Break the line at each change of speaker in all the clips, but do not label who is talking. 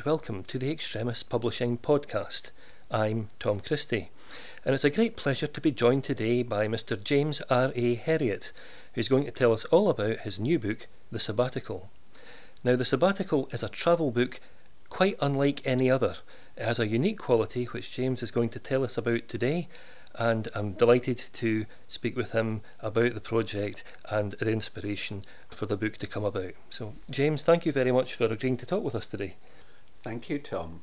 And welcome to the Extremis Publishing podcast. I'm Tom Christie, and it's a great pleasure to be joined today by Mr. James R. A. Herriot, who's going to tell us all about his new book, The Sabbatical. Now, The Sabbatical is a travel book quite unlike any other. It has a unique quality which James is going to tell us about today, and I'm delighted to speak with him about the project and the inspiration for the book to come about. So, James, thank you very much for agreeing to talk with us today.
Thank you, Tom.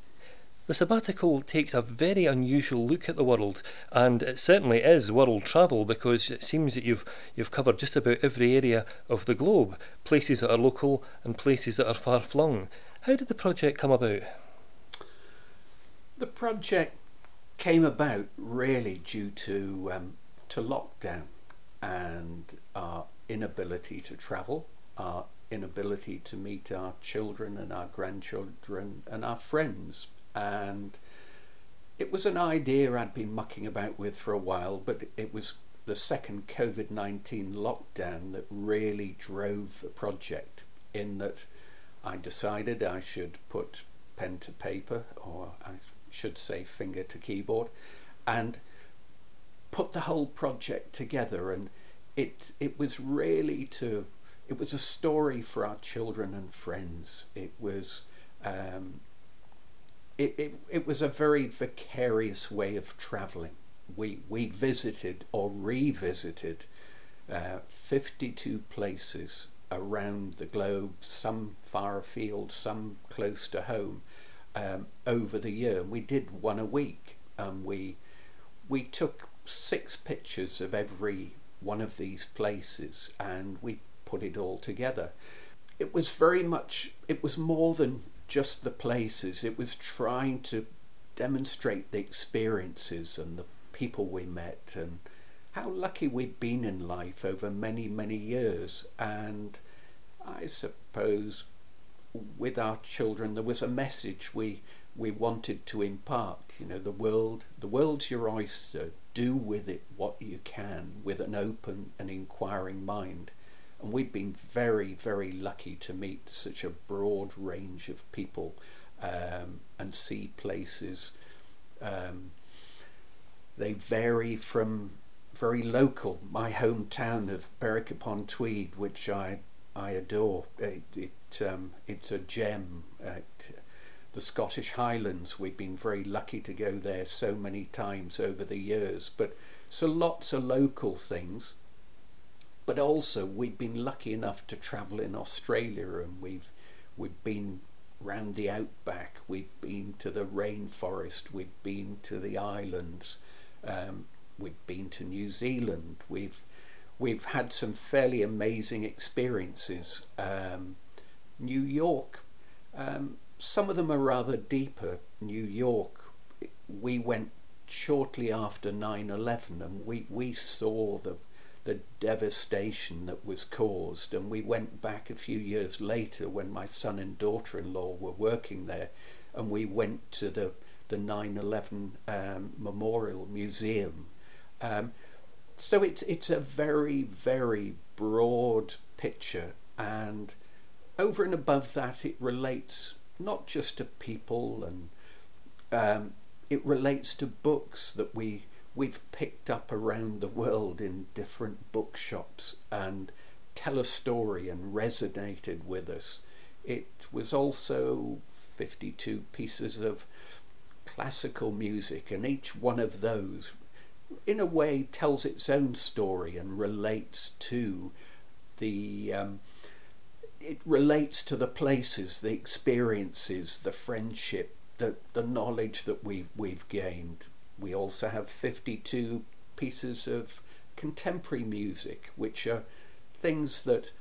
The sabbatical takes a very unusual look at the world, and it certainly is world travel because it seems that you've you've covered just about every area of the globe, places that are local and places that are far flung. How did the project come about?
The project came about really due to um, to lockdown and our inability to travel, our inability to meet our children and our grandchildren and our friends. And it was an idea I'd been mucking about with for a while, but it was the second COVID 19 lockdown that really drove the project, in that I decided I should put pen to paper, or I should say finger to keyboard, and put the whole project together. And it, it was really to it was a story for our children and friends. It was um, it, it, it was a very vicarious way of travelling. We we visited or revisited uh, 52 places around the globe, some far afield, some close to home, um, over the year. We did one a week, and we we took six pictures of every one of these places, and we put it all together. It was very much, it was more than just the places, it was trying to demonstrate the experiences and the people we met and how lucky we'd been in life over many, many years. And I suppose with our children, there was a message we we wanted to impart. You know, the world, the world's your oyster. Do with it what you can, with an open and inquiring mind. And we've been very, very lucky to meet such a broad range of people um, and see places. Um, they vary from very local, my hometown of Berwick upon Tweed, which I I adore. It, it um, it's a gem. the Scottish Highlands, we've been very lucky to go there so many times over the years. But so lots of local things but also we've been lucky enough to travel in Australia and we've we've been round the outback, we've been to the rainforest, we've been to the islands, um, we've been to New Zealand, we've we've had some fairly amazing experiences. Um, New York, um, some of them are rather deeper. New York, we went shortly after 9-11 and we, we saw the the devastation that was caused. And we went back a few years later when my son and daughter in law were working there, and we went to the, the 9 11 um, Memorial Museum. Um, so it's, it's a very, very broad picture, and over and above that, it relates not just to people and um, it relates to books that we we've picked up around the world in different bookshops and tell a story and resonated with us. It was also 52 pieces of classical music, and each one of those, in a way, tells its own story and relates to the. Um, it relates to the places, the experiences, the friendship, the, the knowledge that we've, we've gained we also have 52 pieces of contemporary music, which are things that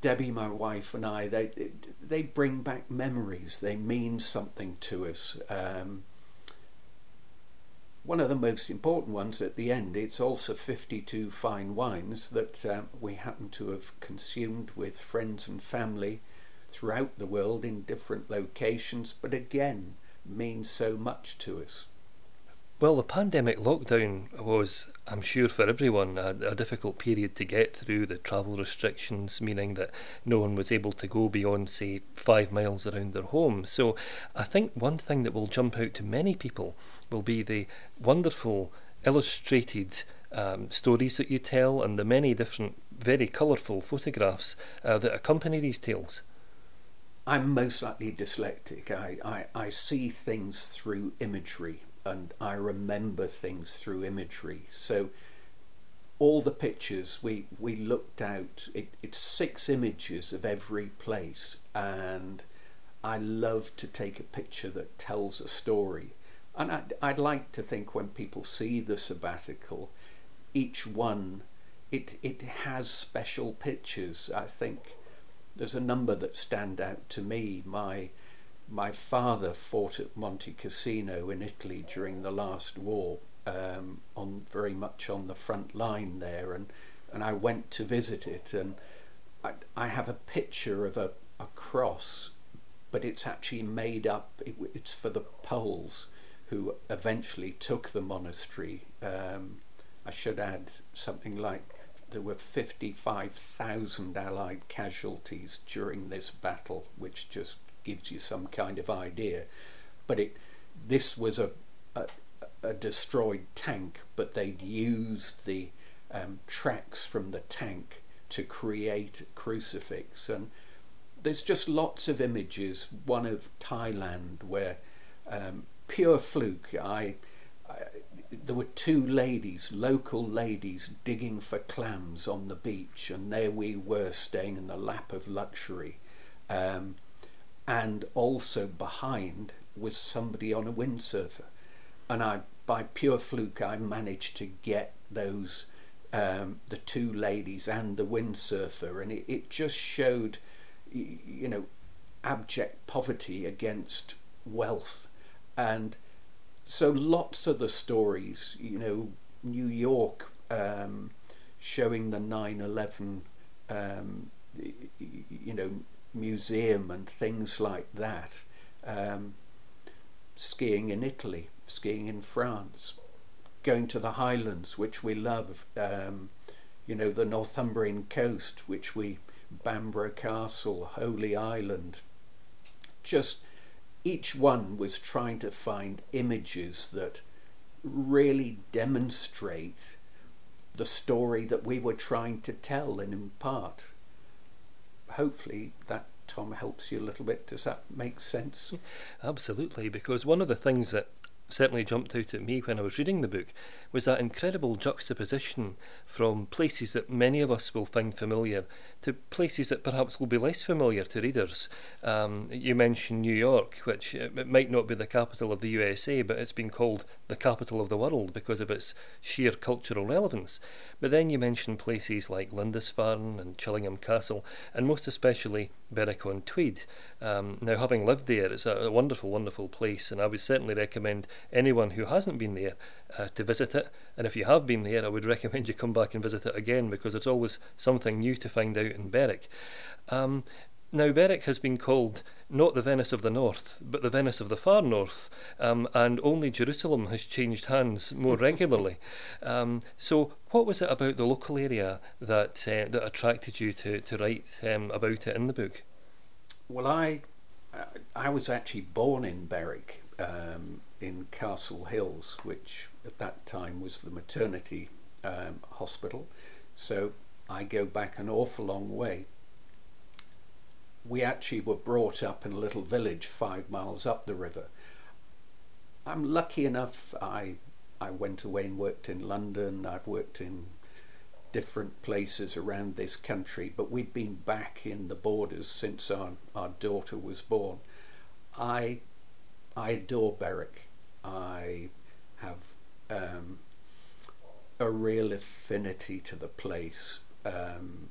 Debbie, my wife, and I they they bring back memories. They mean something to us. Um, one of the most important ones at the end, it's also 52 fine wines that um, we happen to have consumed with friends and family throughout the world in different locations, but again, means so much to us.
Well, the pandemic lockdown was, I'm sure, for everyone a, a, difficult period to get through. The travel restrictions, meaning that no one was able to go beyond, say, five miles around their home. So I think one thing that will jump out to many people will be the wonderful illustrated um, stories that you tell and the many different, very colourful photographs uh, that accompany these tales.
I'm most likely dyslexic. I, I, I see things through imagery and I remember things through imagery. So all the pictures we we looked out it, it's six images of every place and I love to take a picture that tells a story. And I'd, I'd like to think when people see the sabbatical each one it it has special pictures. I think there's a number that stand out to me. My my father fought at Monte Cassino in Italy during the last war, um, on very much on the front line there, and and I went to visit it, and I, I have a picture of a, a cross, but it's actually made up. It, it's for the Poles who eventually took the monastery. Um, I should add something like there were 55,000 Allied casualties during this battle, which just gives you some kind of idea. But it, this was a, a, a destroyed tank, but they'd used the um, tracks from the tank to create a crucifix. And there's just lots of images. One of Thailand where um, pure fluke. I, I, there were two ladies, local ladies, digging for clams on the beach, and there we were staying in the lap of luxury. Um, and also behind was somebody on a windsurfer. And I, by pure fluke, I managed to get those, um, the two ladies and the windsurfer, and it, it just showed, you know, abject poverty against wealth. And so lots of the stories, you know, New York um, showing the 9 11, um, you know, museum and things like that. Um, skiing in Italy, skiing in France, going to the Highlands, which we love, um, you know, the Northumbrian coast, which we, Bamburgh Castle, Holy Island. Just each one was trying to find images that really demonstrate the story that we were trying to tell and impart hopefully that Tom helps you a little bit. Does that make sense?
Absolutely, because one of the things that certainly jumped out at me when I was reading the book was that incredible juxtaposition from places that many of us will find familiar to places that perhaps will be less familiar to readers. Um, you mentioned New York, which uh, it might not be the capital of the USA, but it's been called the capital of the world because of its sheer cultural relevance. But then you mentioned places like Lindisfarne and Chillingham Castle, and most especially Berwick on Tweed. Um, now, having lived there, it's a, wonderful, wonderful place, and I would certainly recommend anyone who hasn't been there uh, to visit it. And if you have been there, I would recommend you come back and visit it again because there's always something new to find out in Berwick. Um, now, Berwick has been called not the Venice of the North, but the Venice of the Far North, um, and only Jerusalem has changed hands more regularly. Um, so, what was it about the local area that uh, that attracted you to to write um, about it in the book?
Well, I I was actually born in Berwick, um, in Castle Hills, which at that time was the maternity um, hospital. So I go back an awful long way we actually were brought up in a little village five miles up the river. I'm lucky enough, I, I went away and worked in London, I've worked in different places around this country, but we've been back in the borders since our, our daughter was born. I, I adore Berwick. I have um, a real affinity to the place. Um,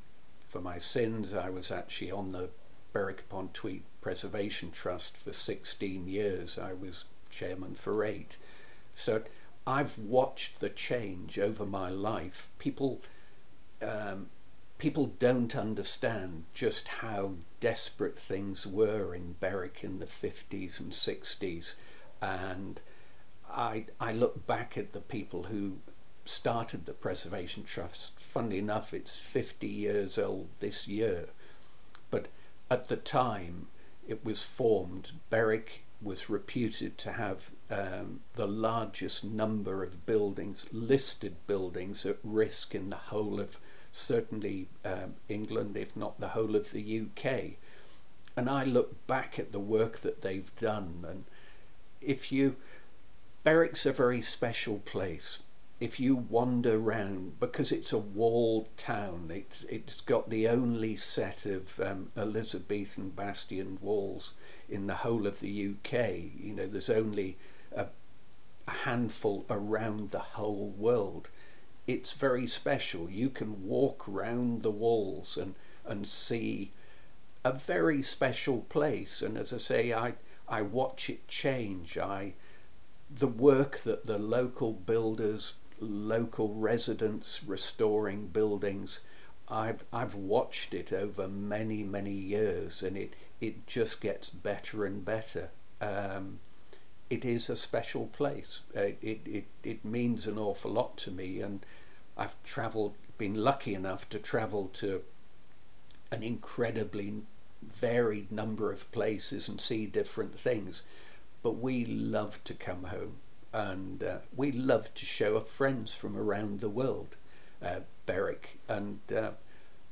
for my sins, I was actually on the Berwick upon Tweed Preservation Trust for 16 years. I was chairman for eight. So I've watched the change over my life. People, um, people don't understand just how desperate things were in Berwick in the 50s and 60s. And I, I look back at the people who started the Preservation Trust. Funnily enough, it's 50 years old this year. But at the time it was formed, Berwick was reputed to have um, the largest number of buildings, listed buildings, at risk in the whole of certainly um, England, if not the whole of the UK. And I look back at the work that they've done, and if you, Berwick's a very special place. If you wander round, because it's a walled town, it's it's got the only set of um, Elizabethan bastion walls in the whole of the UK. You know, there's only a, a handful around the whole world. It's very special. You can walk round the walls and and see a very special place. And as I say, I I watch it change. I the work that the local builders, local residents restoring buildings, I've I've watched it over many many years, and it it just gets better and better. Um, it is a special place. Uh, it, it it means an awful lot to me, and I've travelled, been lucky enough to travel to an incredibly varied number of places and see different things. But we love to come home, and uh, we love to show our friends from around the world, uh, Berwick, and uh,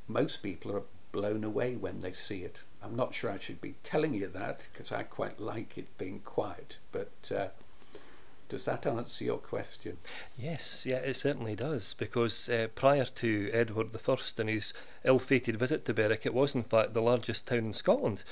most people are blown away when they see it. I'm not sure I should be telling you that because I quite like it being quiet, but uh, does that answer your question?
Yes, yeah, it certainly does. Because uh, prior to Edward I and his ill-fated visit to Berwick, it was in fact the largest town in Scotland.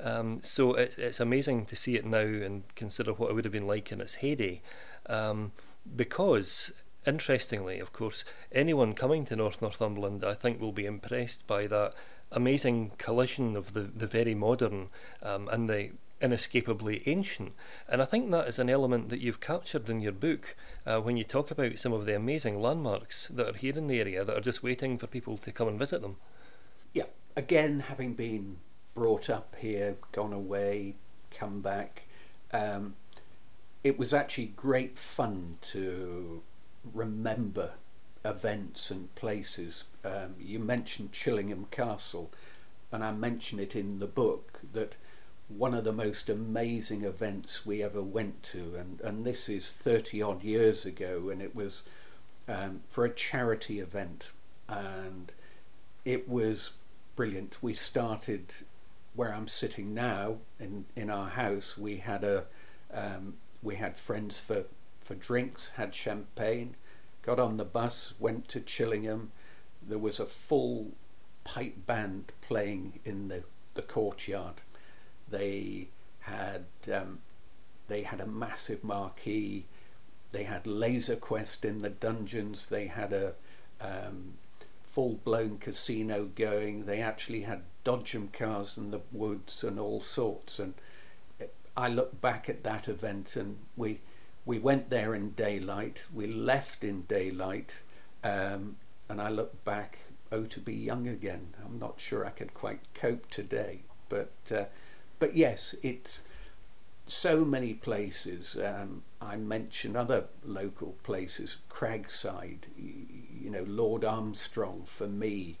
Um, so it, it's amazing to see it now and consider what it would have been like in its heyday. Um, because interestingly, of course, anyone coming to North Northumberland, I think, will be impressed by that amazing collision of the, the very modern um, and the inescapably ancient. And I think that is an element that you've captured in your book uh, when you talk about some of the amazing landmarks that are here in the area that are just waiting for people to come and visit them.
Yeah, again, having been brought up here, gone away, come back, um, it was actually great fun to remember events and places. Um, you mentioned Chillingham Castle, and I mention it in the book that one of the most amazing events we ever went to, and, and this is 30 odd years ago, and it was um, for a charity event, and it was brilliant. We started where I'm sitting now in, in our house. We had a um, we had friends for, for drinks, had champagne, got on the bus, went to Chillingham. There was a full pipe band playing in the, the courtyard they had um, they had a massive marquee. They had Laser Quest in the dungeons. They had a um, full blown casino going. They actually had dodgem cars in the woods and all sorts. And I look back at that event and we we went there in daylight. We left in daylight. Um, and I look back, oh, to be young again. I'm not sure I could quite cope today, but uh, but yes, it's so many places. Um, I mention other local places, Cragside, you know, Lord Armstrong for me.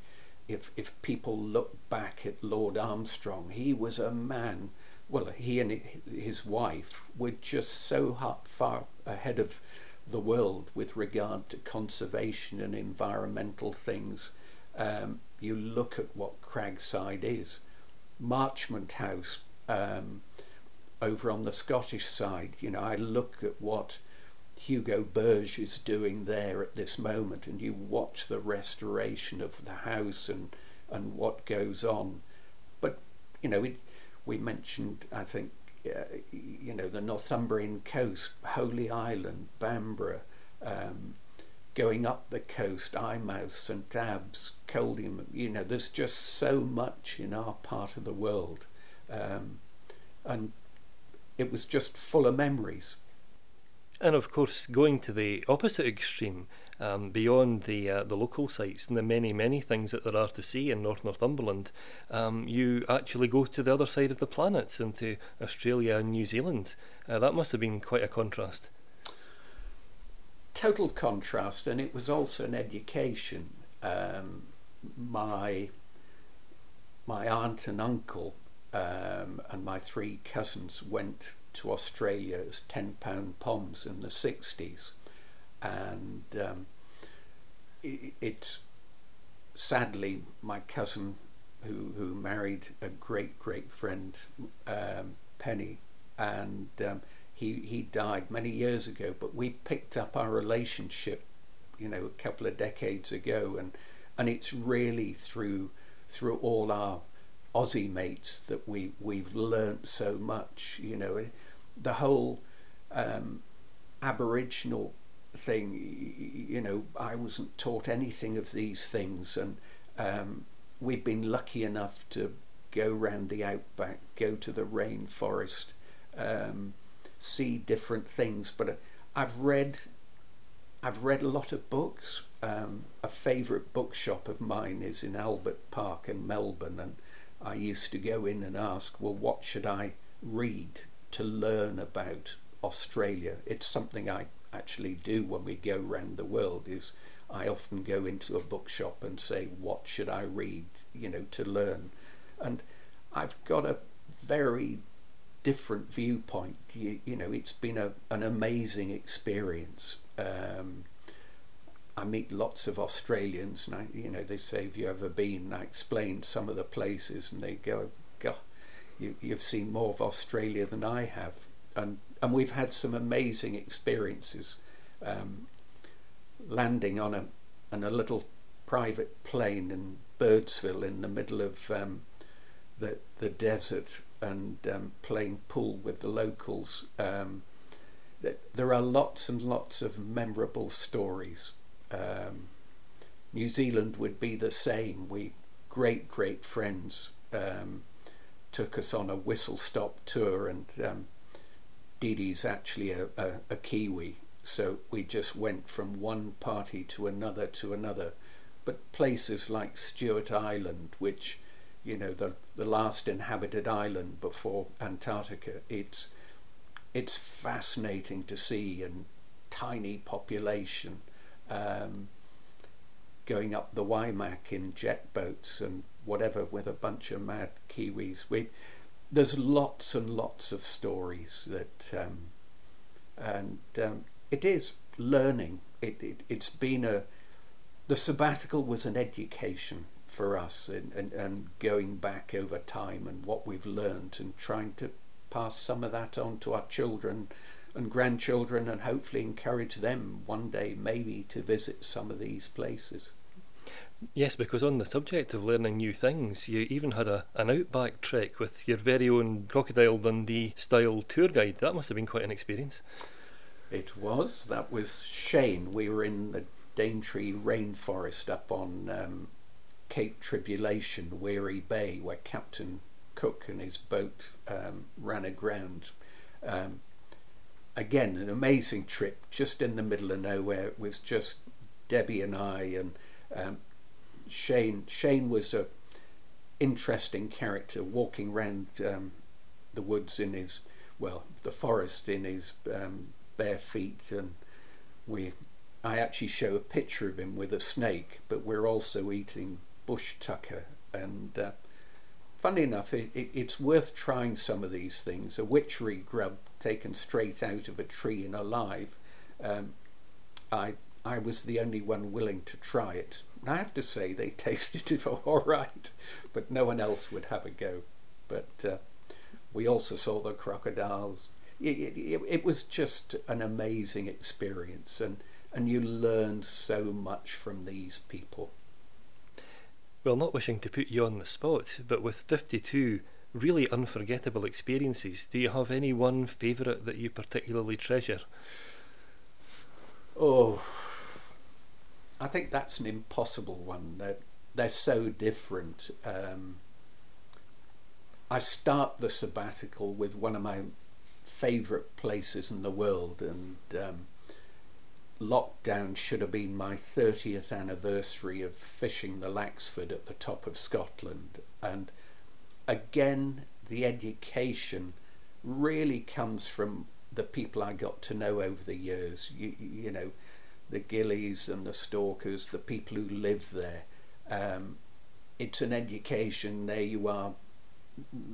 If, if people look back at Lord Armstrong, he was a man, well, he and his wife were just so far ahead of the world with regard to conservation and environmental things. Um, you look at what Cragside is. Marchmont House, um, over on the Scottish side, you know, I look at what Hugo Burge is doing there at this moment, and you watch the restoration of the house and and what goes on. But you know, we we mentioned, I think, you know, the Northumbrian coast, Holy Island, Bamburgh. Um, going up the coast, Eyemouth, St Abbs, Coldingham, you know, there's just so much in our part of the world um, and it was just full of memories.
And of course, going to the opposite extreme, um, beyond the uh, the local sites and the many many things that there are to see in North Northumberland, um, you actually go to the other side of the planet, into Australia and New Zealand. Uh, that must have been quite a contrast.
total contrast, and it was also an education. Um, my my aunt and uncle um, and my three cousins went to Australia as ten pound poms in the sixties, and um, it sadly my cousin who who married a great great friend um, Penny and um, he he died many years ago but we picked up our relationship you know a couple of decades ago. And and it's really through through all our Aussie mates that we we've learnt so much you know the whole um, Aboriginal thing you know I wasn't taught anything of these things and um, we've been lucky enough to go round the outback go to the rainforest um, see different things but uh, I've read I've read a lot of books. Um, a favourite bookshop of mine is in Albert Park in Melbourne and I used to go in and ask well what should I read to learn about Australia. It's something I actually do when we go around the world is I often go into a bookshop and say what should I read? you know to learn. And I've got a very different viewpoint. You, you know it's been a, an amazing experience. Um, I meet lots of Australians and I, you know they say have you ever been? I explain some of the places and they go God you, you've seen more of Australia than I have and and we've had some amazing experiences um, landing on a on a little private plane in Birdsville in the middle of um, the the desert and um, playing pool with the locals. Um, there are lots and lots of memorable stories. Um, New Zealand would be the same. We great great friends um, took us on a whistle stop tour, and um, Dee's actually a, a, a Kiwi, so we just went from one party to another to another. But places like Stewart Island, which you know the the last inhabited island before Antarctica. It's it's fascinating to see and tiny population um, going up the Waimak in jet boats and whatever with a bunch of mad Kiwis. We there's lots and lots of stories that um, and um, it is learning. It, it it's been a the sabbatical was an education for us and, and, and going back over time and what we've learned and trying to pass some of that on to our children and grandchildren and hopefully encourage them one day maybe to visit some of these places.
Yes, because on the subject of learning new things, you even had a, an outback trek with your very own Crocodile Dundee style tour guide. That must have been quite an experience.
It was. That was Shane. We were in the Daintree rainforest up on um, Cape Tribulation, Weary Bay, where Captain Cook and his boat um, ran aground. Um, again, an amazing trip, just in the middle of nowhere. It was just Debbie and I, and um, Shane. Shane was a interesting character, walking around um, the woods in his, well, the forest in his um, bare feet, and we. I actually show a picture of him with a snake, but we're also eating bush tucker. And uh, funny enough, it, it, it's worth trying some of these things. A witchetty grub taken straight out of a tree and alive. Um, I I was the only one willing to try it. And I have to say they tasted it all right, but no one else would have a go. But uh, we also saw the crocodiles. It, it, it, was just an amazing experience, and, and you learned so much from these people.
Well, not wishing to put you on the spot, but with 52 really unforgettable experiences, do you have any one favourite that you particularly treasure?
Oh, I think that's an impossible one. They're, they're so different. Um, I start the sabbatical with one of my favourite places in the world, and um, lockdown should have been my 30th anniversary of fishing the Laxford at the top of Scotland. And again, the education really comes from the people I got to know over the years. You, you know, the gillies and the stalkers, the people who live there. Um, it's an education. There you are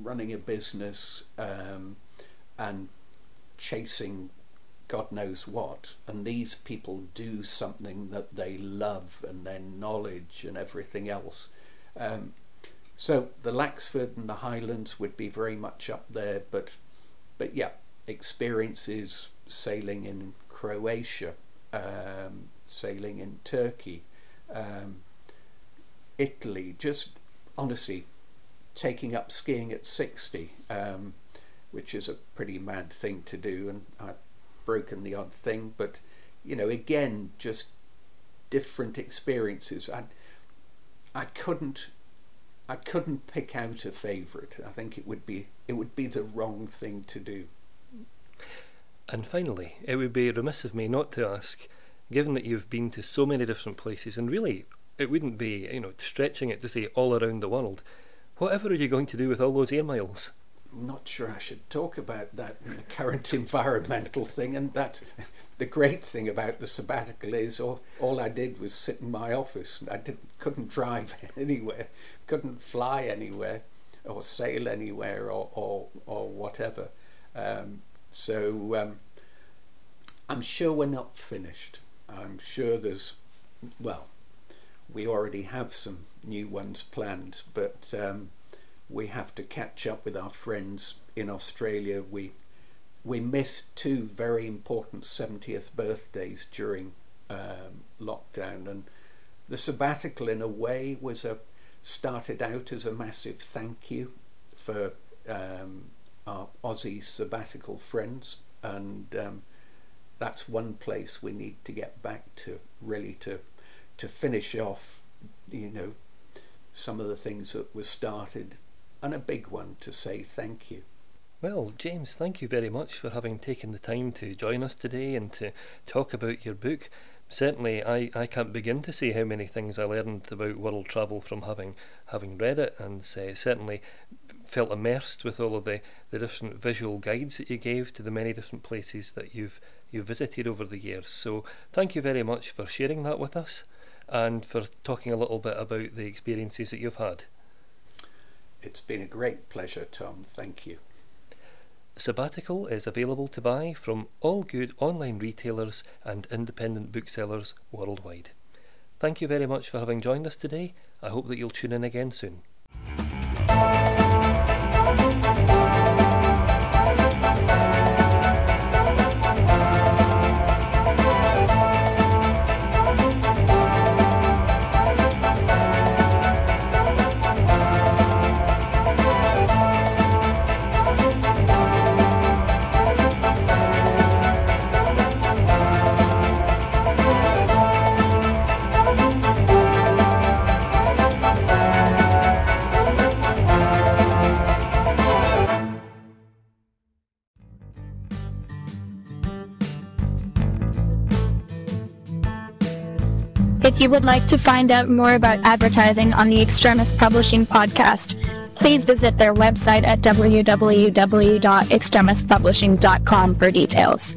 running a business um, and chasing God knows what, and these people do something that they love and their knowledge and everything else. Um, so the Laxford and the Highlands would be very much up there, but but yeah, experiences sailing in Croatia, um, sailing in Turkey, um, Italy, just honestly taking up skiing at 60, um, which is a pretty mad thing to do, and I've broken the odd thing, but you know, again, just different experiences. I, I couldn't, I couldn't pick out a favourite. I think it would be, it would be the wrong thing to do.
And finally, it would be remiss of me not to ask, given that you've been to so many different places, and really, it wouldn't be, you know, stretching it to say all around the world. Whatever are you going to do with all those air miles?
not sure I should talk about that current environmental thing. And that the great thing about the sabbatical is all, all I did was sit in my office. I didn't, couldn't drive anywhere, couldn't fly anywhere, or sail anywhere, or or, or whatever. Um, so um, I'm sure we're not finished. I'm sure there's well, we already have some new ones planned, but. Um, we have to catch up with our friends in Australia. We we missed two very important 70th birthdays during um, lockdown, and the sabbatical, in a way, was a started out as a massive thank you for um, our Aussie sabbatical friends, and um, that's one place we need to get back to, really, to to finish off, you know, some of the things that were started and a big one to say thank you.
Well, James, thank you very much for having taken the time to join us today and to talk about your book. Certainly, I, I can't begin to say how many things I learned about world travel from having having read it, and uh, certainly felt immersed with all of the, the different visual guides that you gave to the many different places that you've you've visited over the years. So, thank you very much for sharing that with us, and for talking a little bit about the experiences that you've had.
It's been a great pleasure, Tom. Thank you.
Sabbatical is available to buy from all good online retailers and independent booksellers worldwide. Thank you very much for having joined us today. I hope that you'll tune in again soon.
You would like to find out more about advertising on the Extremis Publishing podcast, please visit their website at www.extremispublishing.com for details.